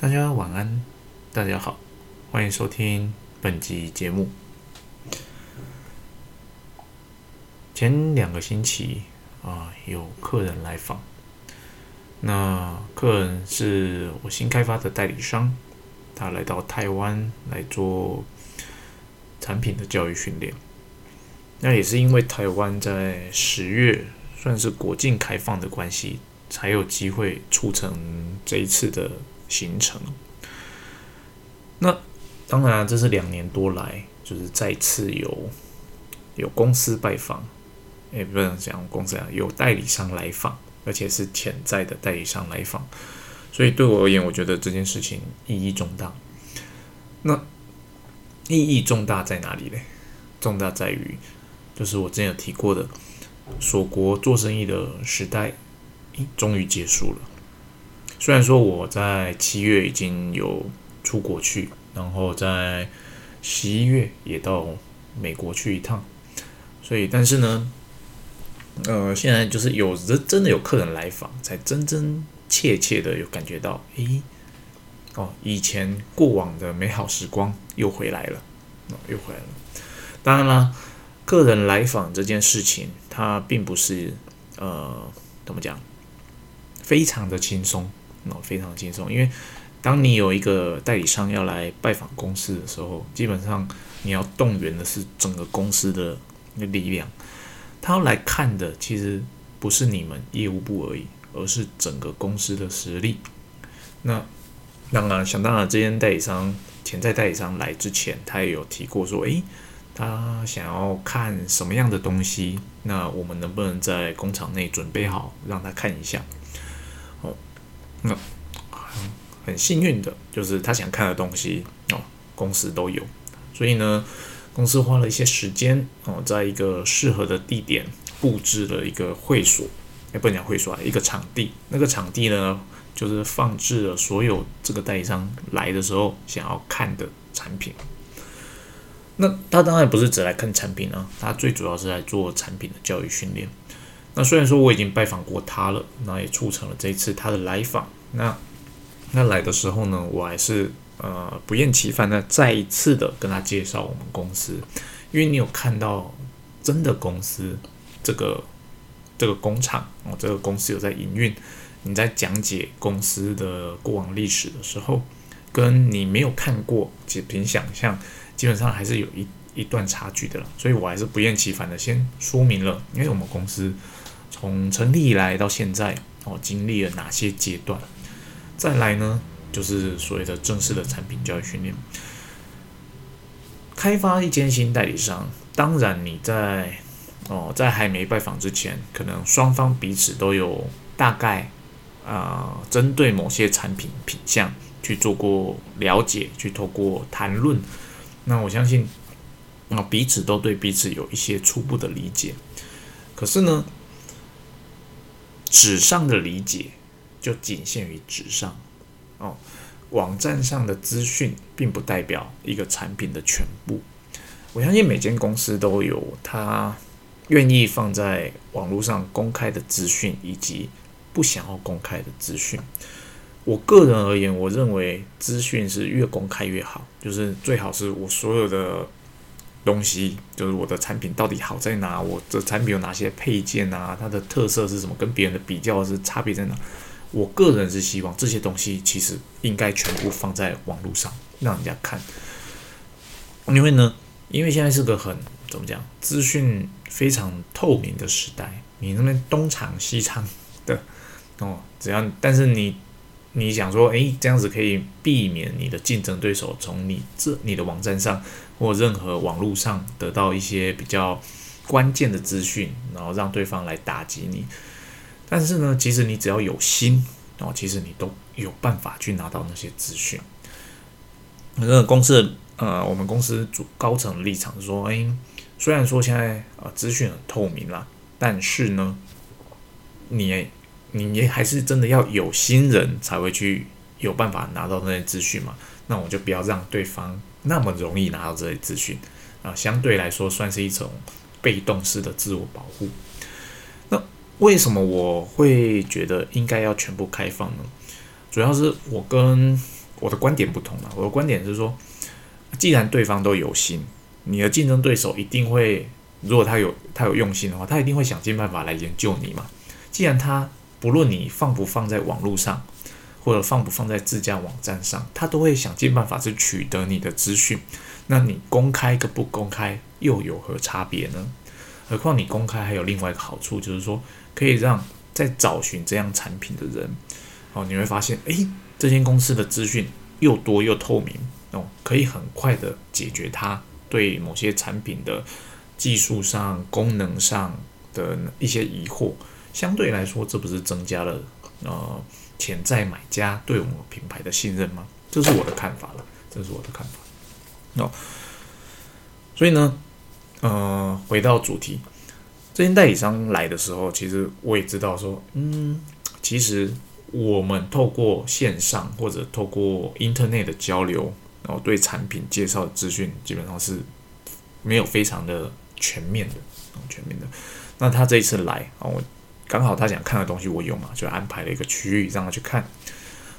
大家晚安，大家好，欢迎收听本集节目。前两个星期啊，有客人来访，那客人是我新开发的代理商，他来到台湾来做产品的教育训练。那也是因为台湾在十月算是国境开放的关系，才有机会促成这一次的。形成。那当然，这是两年多来，就是再次有有公司拜访，也不能讲公司啊，有代理商来访，而且是潜在的代理商来访。所以对我而言，我觉得这件事情意义重大。那意义重大在哪里呢？重大在于，就是我之前有提过的，锁国做生意的时代，终于结束了。虽然说我在七月已经有出国去，然后在十一月也到美国去一趟，所以但是呢，呃，现在就是有真真的有客人来访，才真真切切的有感觉到，诶，哦，以前过往的美好时光又回来了，哦又回来了。当然啦，客人来访这件事情，它并不是呃，怎么讲，非常的轻松。那非常轻松，因为当你有一个代理商要来拜访公司的时候，基本上你要动员的是整个公司的力量。他要来看的其实不是你们业务部而已，而是整个公司的实力。那当然，想当然，这间代理商潜在代理商来之前，他也有提过说，诶，他想要看什么样的东西，那我们能不能在工厂内准备好让他看一下？那很幸运的就是他想看的东西哦，公司都有，所以呢，公司花了一些时间哦，在一个适合的地点布置了一个会所，也不能讲会所啊，一个场地。那个场地呢，就是放置了所有这个代理商来的时候想要看的产品。那他当然不是只来看产品啊，他最主要是来做产品的教育训练。那虽然说我已经拜访过他了，那也促成了这一次他的来访。那那来的时候呢，我还是呃不厌其烦的再一次的跟他介绍我们公司，因为你有看到真的公司这个这个工厂哦，这个公司有在营运。你在讲解公司的过往历史的时候，跟你没有看过，仅凭想象，基本上还是有一一段差距的了。所以我还是不厌其烦的先说明了，因为我们公司。从成立以来到现在，哦，经历了哪些阶段？再来呢，就是所谓的正式的产品教育训练。开发一间新代理商，当然你在哦，在还没拜访之前，可能双方彼此都有大概啊，针对某些产品品相去做过了解，去透过谈论。那我相信，啊，彼此都对彼此有一些初步的理解。可是呢？纸上的理解就仅限于纸上哦，网站上的资讯并不代表一个产品的全部。我相信每间公司都有他愿意放在网络上公开的资讯，以及不想要公开的资讯。我个人而言，我认为资讯是越公开越好，就是最好是我所有的。东西就是我的产品到底好在哪？我的产品有哪些配件啊？它的特色是什么？跟别人的比较是差别在哪？我个人是希望这些东西其实应该全部放在网络上让人家看，因为呢，因为现在是个很怎么讲，资讯非常透明的时代，你那边东厂西厂的哦，只要但是你你想说，诶，这样子可以避免你的竞争对手从你这你的网站上。或任何网络上得到一些比较关键的资讯，然后让对方来打击你。但是呢，其实你只要有心哦，其实你都有办法去拿到那些资讯。那个公司呃，我们公司主高层的立场说，哎，虽然说现在啊资讯很透明啦，但是呢，你你也还是真的要有心人才会去有办法拿到那些资讯嘛。那我就不要让对方。那么容易拿到这些资讯啊，相对来说算是一种被动式的自我保护。那为什么我会觉得应该要全部开放呢？主要是我跟我的观点不同了。我的观点是说，既然对方都有心，你的竞争对手一定会，如果他有他有用心的话，他一定会想尽办法来研究你嘛。既然他不论你放不放在网络上，或者放不放在自家网站上，他都会想尽办法去取得你的资讯。那你公开跟不公开又有何差别呢？何况你公开还有另外一个好处，就是说可以让在找寻这样产品的人，哦，你会发现，诶，这间公司的资讯又多又透明，哦，可以很快的解决他对某些产品的技术上、功能上的一些疑惑。相对来说，这不是增加了呃潜在买家对我们品牌的信任吗？这是我的看法了，这是我的看法。哦，所以呢，呃，回到主题，这些代理商来的时候，其实我也知道说，嗯，其实我们透过线上或者透过 Internet 的交流，然后对产品介绍资讯基本上是没有非常的全面的，全面的。那他这一次来啊，我刚好他想看的东西我有嘛，就安排了一个区域让他去看，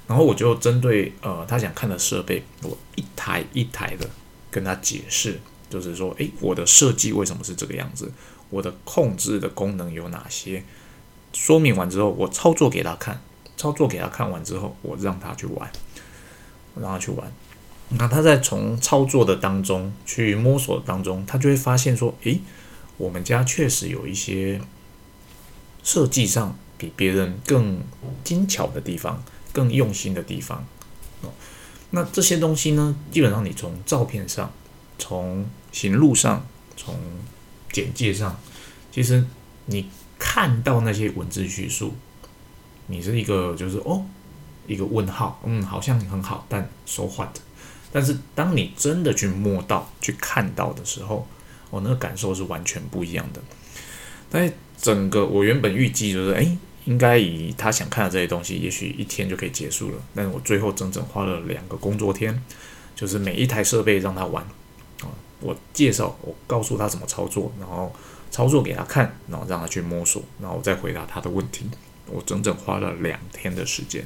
然后我就针对呃他想看的设备，我一台一台的。跟他解释，就是说，诶，我的设计为什么是这个样子？我的控制的功能有哪些？说明完之后，我操作给他看，操作给他看完之后，我让他去玩，让他去玩。那他在从操作的当中去摸索当中，他就会发现说，诶，我们家确实有一些设计上比别人更精巧的地方，更用心的地方。哦那这些东西呢？基本上你从照片上、从行路上、从简介上，其实你看到那些文字叙述，你是一个就是哦，一个问号，嗯，好像很好，但 so what？但是当你真的去摸到、去看到的时候，我那个感受是完全不一样的。但整个我原本预计就是哎。应该以他想看的这些东西，也许一天就可以结束了。但是我最后整整花了两个工作天，就是每一台设备让他玩，啊，我介绍，我告诉他怎么操作，然后操作给他看，然后让他去摸索，然后我再回答他的问题。我整整花了两天的时间。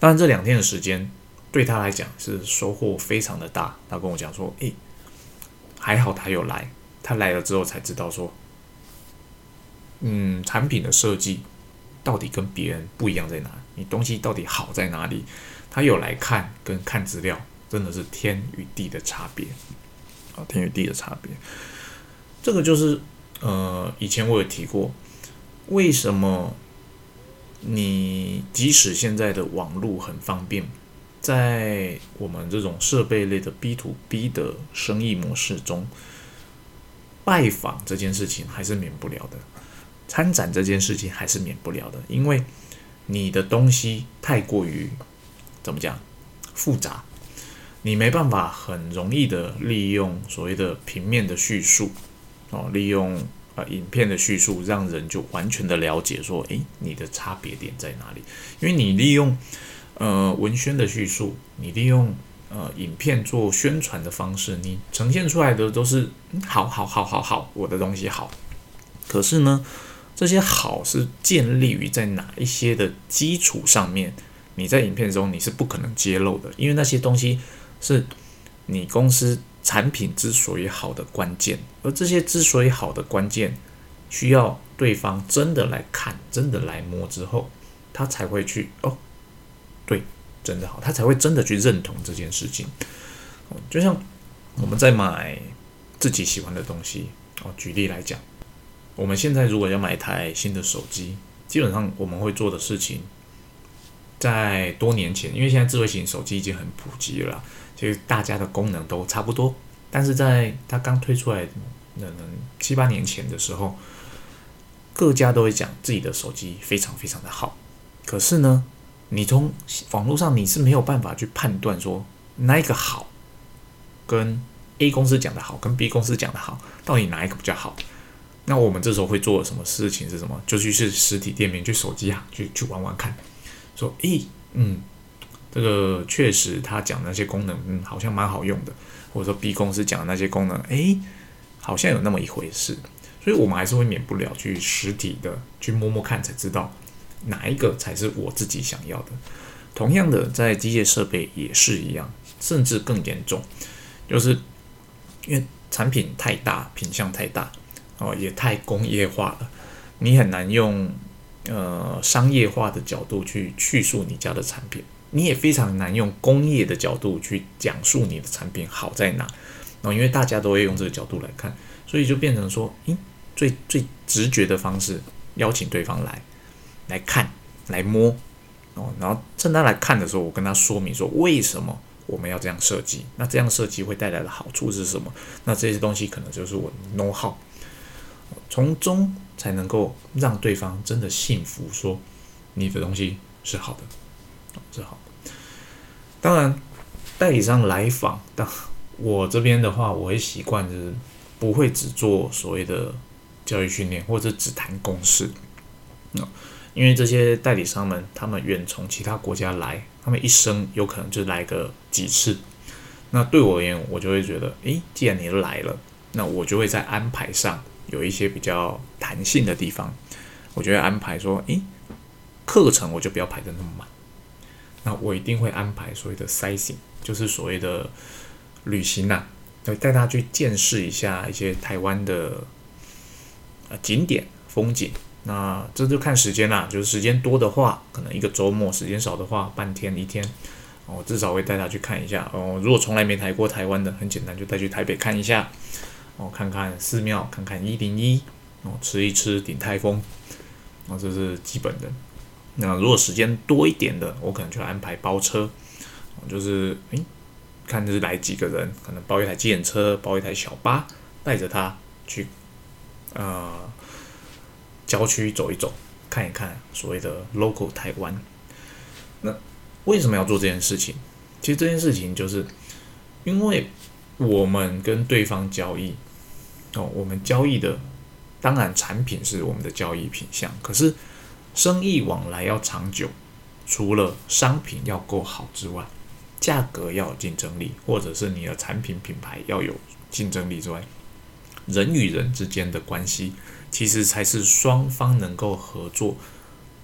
当然，这两天的时间对他来讲是收获非常的大。他跟我讲说：“诶，还好他有来，他来了之后才知道说。”嗯，产品的设计到底跟别人不一样在哪？你东西到底好在哪里？他有来看跟看资料，真的是天与地的差别啊！天与地的差别。这个就是呃，以前我有提过，为什么你即使现在的网络很方便，在我们这种设备类的 B to B 的生意模式中，拜访这件事情还是免不了的。参展这件事情还是免不了的，因为你的东西太过于怎么讲复杂，你没办法很容易的利用所谓的平面的叙述哦，利用呃影片的叙述，让人就完全的了解说，诶，你的差别点在哪里？因为你利用呃文宣的叙述，你利用呃影片做宣传的方式，你呈现出来的都是好好好好好，我的东西好，可是呢？这些好是建立于在哪一些的基础上面？你在影片中你是不可能揭露的，因为那些东西是你公司产品之所以好的关键，而这些之所以好的关键，需要对方真的来看、真的来摸之后，他才会去哦，对，真的好，他才会真的去认同这件事情。就像我们在买自己喜欢的东西哦，举例来讲。我们现在如果要买一台新的手机，基本上我们会做的事情，在多年前，因为现在智慧型手机已经很普及了，其实大家的功能都差不多。但是在它刚推出来可能七八年前的时候，各家都会讲自己的手机非常非常的好。可是呢，你从网络上你是没有办法去判断说哪一个好，跟 A 公司讲的好，跟 B 公司讲的好，到底哪一个比较好？那我们这时候会做什么事情是什么？就去是实体店面，去手机啊，去去玩玩看。说，诶，嗯，这个确实他讲那些功能，嗯，好像蛮好用的。或者说 B 公司讲的那些功能，诶，好像有那么一回事。所以我们还是会免不了去实体的去摸摸看，才知道哪一个才是我自己想要的。同样的，在机械设备也是一样，甚至更严重，就是因为产品太大，品相太大，哦，也太工业化了，你很难用呃商业化的角度去叙述你家的产品，你也非常难用工业的角度去讲述你的产品好在哪。哦，因为大家都会用这个角度来看，所以就变成说，诶，最最直觉的方式，邀请对方来来看，来摸。哦，然后趁他来看的时候，我跟他说明说为什么我们要这样设计，那这样设计会带来的好处是什么？那这些东西可能就是我 know how，从中才能够让对方真的信服，说你的东西是好的，是好的。当然，代理商来访，当我这边的话，我会习惯就是不会只做所谓的教育训练，或者只谈公式，那。因为这些代理商们，他们远从其他国家来，他们一生有可能就来个几次。那对我而言，我就会觉得，诶，既然你来了，那我就会在安排上有一些比较弹性的地方。我就会安排说，诶，课程我就不要排的那么满。那我一定会安排所谓的 sizing，就是所谓的旅行呐，要带他去见识一下一些台湾的呃景点风景。那这就看时间啦，就是时间多的话，可能一个周末；时间少的话，半天一天。哦，至少会带他去看一下。哦，如果从来没来过台湾的，很简单，就带去台北看一下。哦，看看寺庙，看看一零一。哦，吃一吃鼎泰丰。哦，这是基本的。那如果时间多一点的，我可能就安排包车。就是诶，看是来几个人，可能包一台机程车，包一台小巴，带着他去，呃。郊区走一走，看一看所谓的 local 台湾。那为什么要做这件事情？其实这件事情就是因为我们跟对方交易我们交易的当然产品是我们的交易品项，可是生意往来要长久，除了商品要够好之外，价格要有竞争力，或者是你的产品品牌要有竞争力之外，人与人之间的关系。其实才是双方能够合作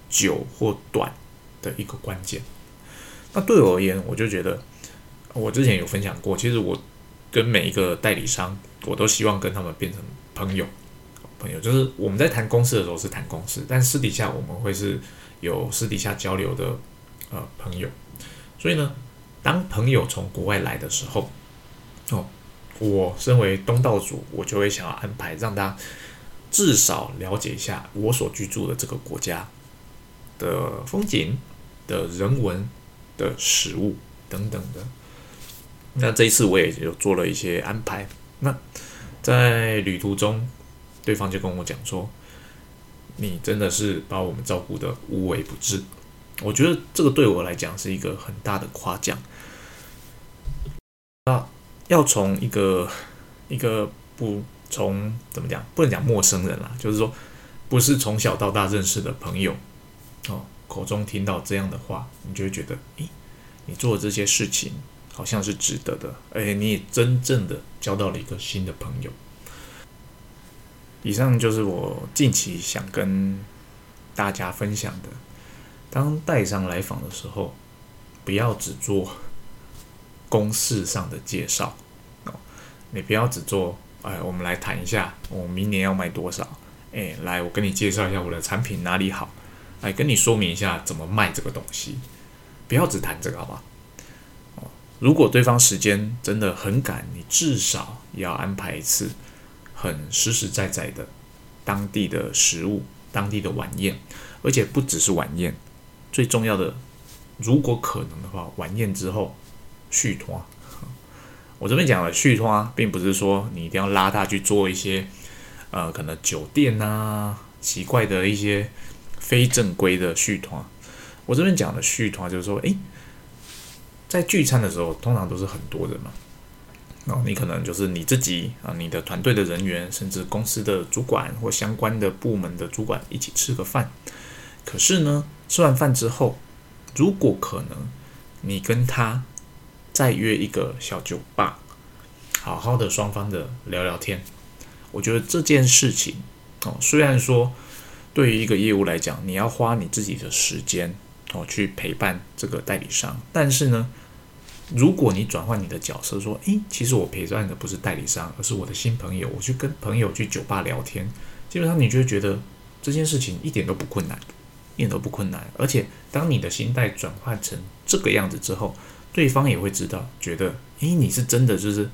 久或短的一个关键。那对我而言，我就觉得，我之前有分享过，其实我跟每一个代理商，我都希望跟他们变成朋友。朋友就是我们在谈公司的时候是谈公司，但私底下我们会是有私底下交流的呃朋友。所以呢，当朋友从国外来的时候，哦，我身为东道主，我就会想要安排让他。至少了解一下我所居住的这个国家的风景、的人文、的食物等等的。那这一次我也有做了一些安排。那在旅途中，对方就跟我讲说：“你真的是把我们照顾的无微不至。”我觉得这个对我来讲是一个很大的夸奖。那要从一个一个不。从怎么讲，不能讲陌生人啦，就是说，不是从小到大认识的朋友，哦，口中听到这样的话，你就会觉得，诶，你做的这些事情好像是值得的，而且你也真正的交到了一个新的朋友。以上就是我近期想跟大家分享的，当带上来访的时候，不要只做公式上的介绍，哦，你不要只做。哎，我们来谈一下，我明年要卖多少？哎，来，我跟你介绍一下我的产品哪里好，来跟你说明一下怎么卖这个东西。不要只谈这个，好吧？如果对方时间真的很赶，你至少要安排一次很实实在在的当地的食物、当地的晚宴，而且不只是晚宴，最重要的，如果可能的话，晚宴之后续团。我这边讲的续团，并不是说你一定要拉他去做一些，呃，可能酒店呐，奇怪的一些非正规的续团。我这边讲的续团，就是说，诶，在聚餐的时候，通常都是很多人嘛，哦，你可能就是你自己啊，你的团队的人员，甚至公司的主管或相关的部门的主管一起吃个饭。可是呢，吃完饭之后，如果可能，你跟他。再约一个小酒吧，好好的双方的聊聊天。我觉得这件事情哦，虽然说对于一个业务来讲，你要花你自己的时间哦去陪伴这个代理商。但是呢，如果你转换你的角色，说，诶，其实我陪伴的不是代理商，而是我的新朋友，我去跟朋友去酒吧聊天，基本上你就会觉得这件事情一点都不困难，一点都不困难。而且当你的心态转换成这个样子之后，对方也会知道，觉得，诶，你是真的就是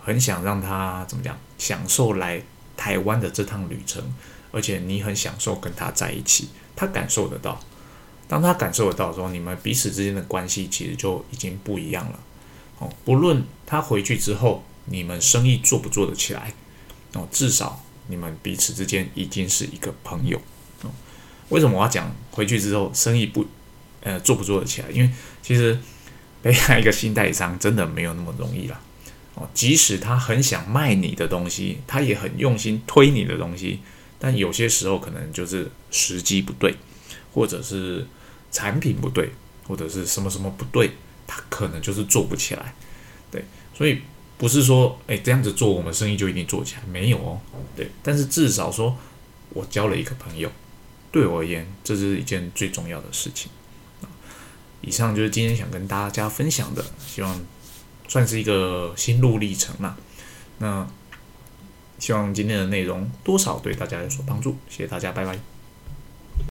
很想让他怎么讲，享受来台湾的这趟旅程，而且你很享受跟他在一起，他感受得到。当他感受得到的时候，你们彼此之间的关系其实就已经不一样了。哦，不论他回去之后，你们生意做不做得起来，哦，至少你们彼此之间已经是一个朋友。哦，为什么我要讲回去之后生意不，呃，做不做得起来？因为其实培养一个新代理商真的没有那么容易啦。哦，即使他很想卖你的东西，他也很用心推你的东西，但有些时候可能就是时机不对。或者是产品不对，或者是什么什么不对，他可能就是做不起来，对，所以不是说哎这样子做我们生意就一定做起来，没有哦，对，但是至少说我交了一个朋友，对我而言这是一件最重要的事情。以上就是今天想跟大家分享的，希望算是一个心路历程嘛。那希望今天的内容多少对大家有所帮助，谢谢大家，拜拜。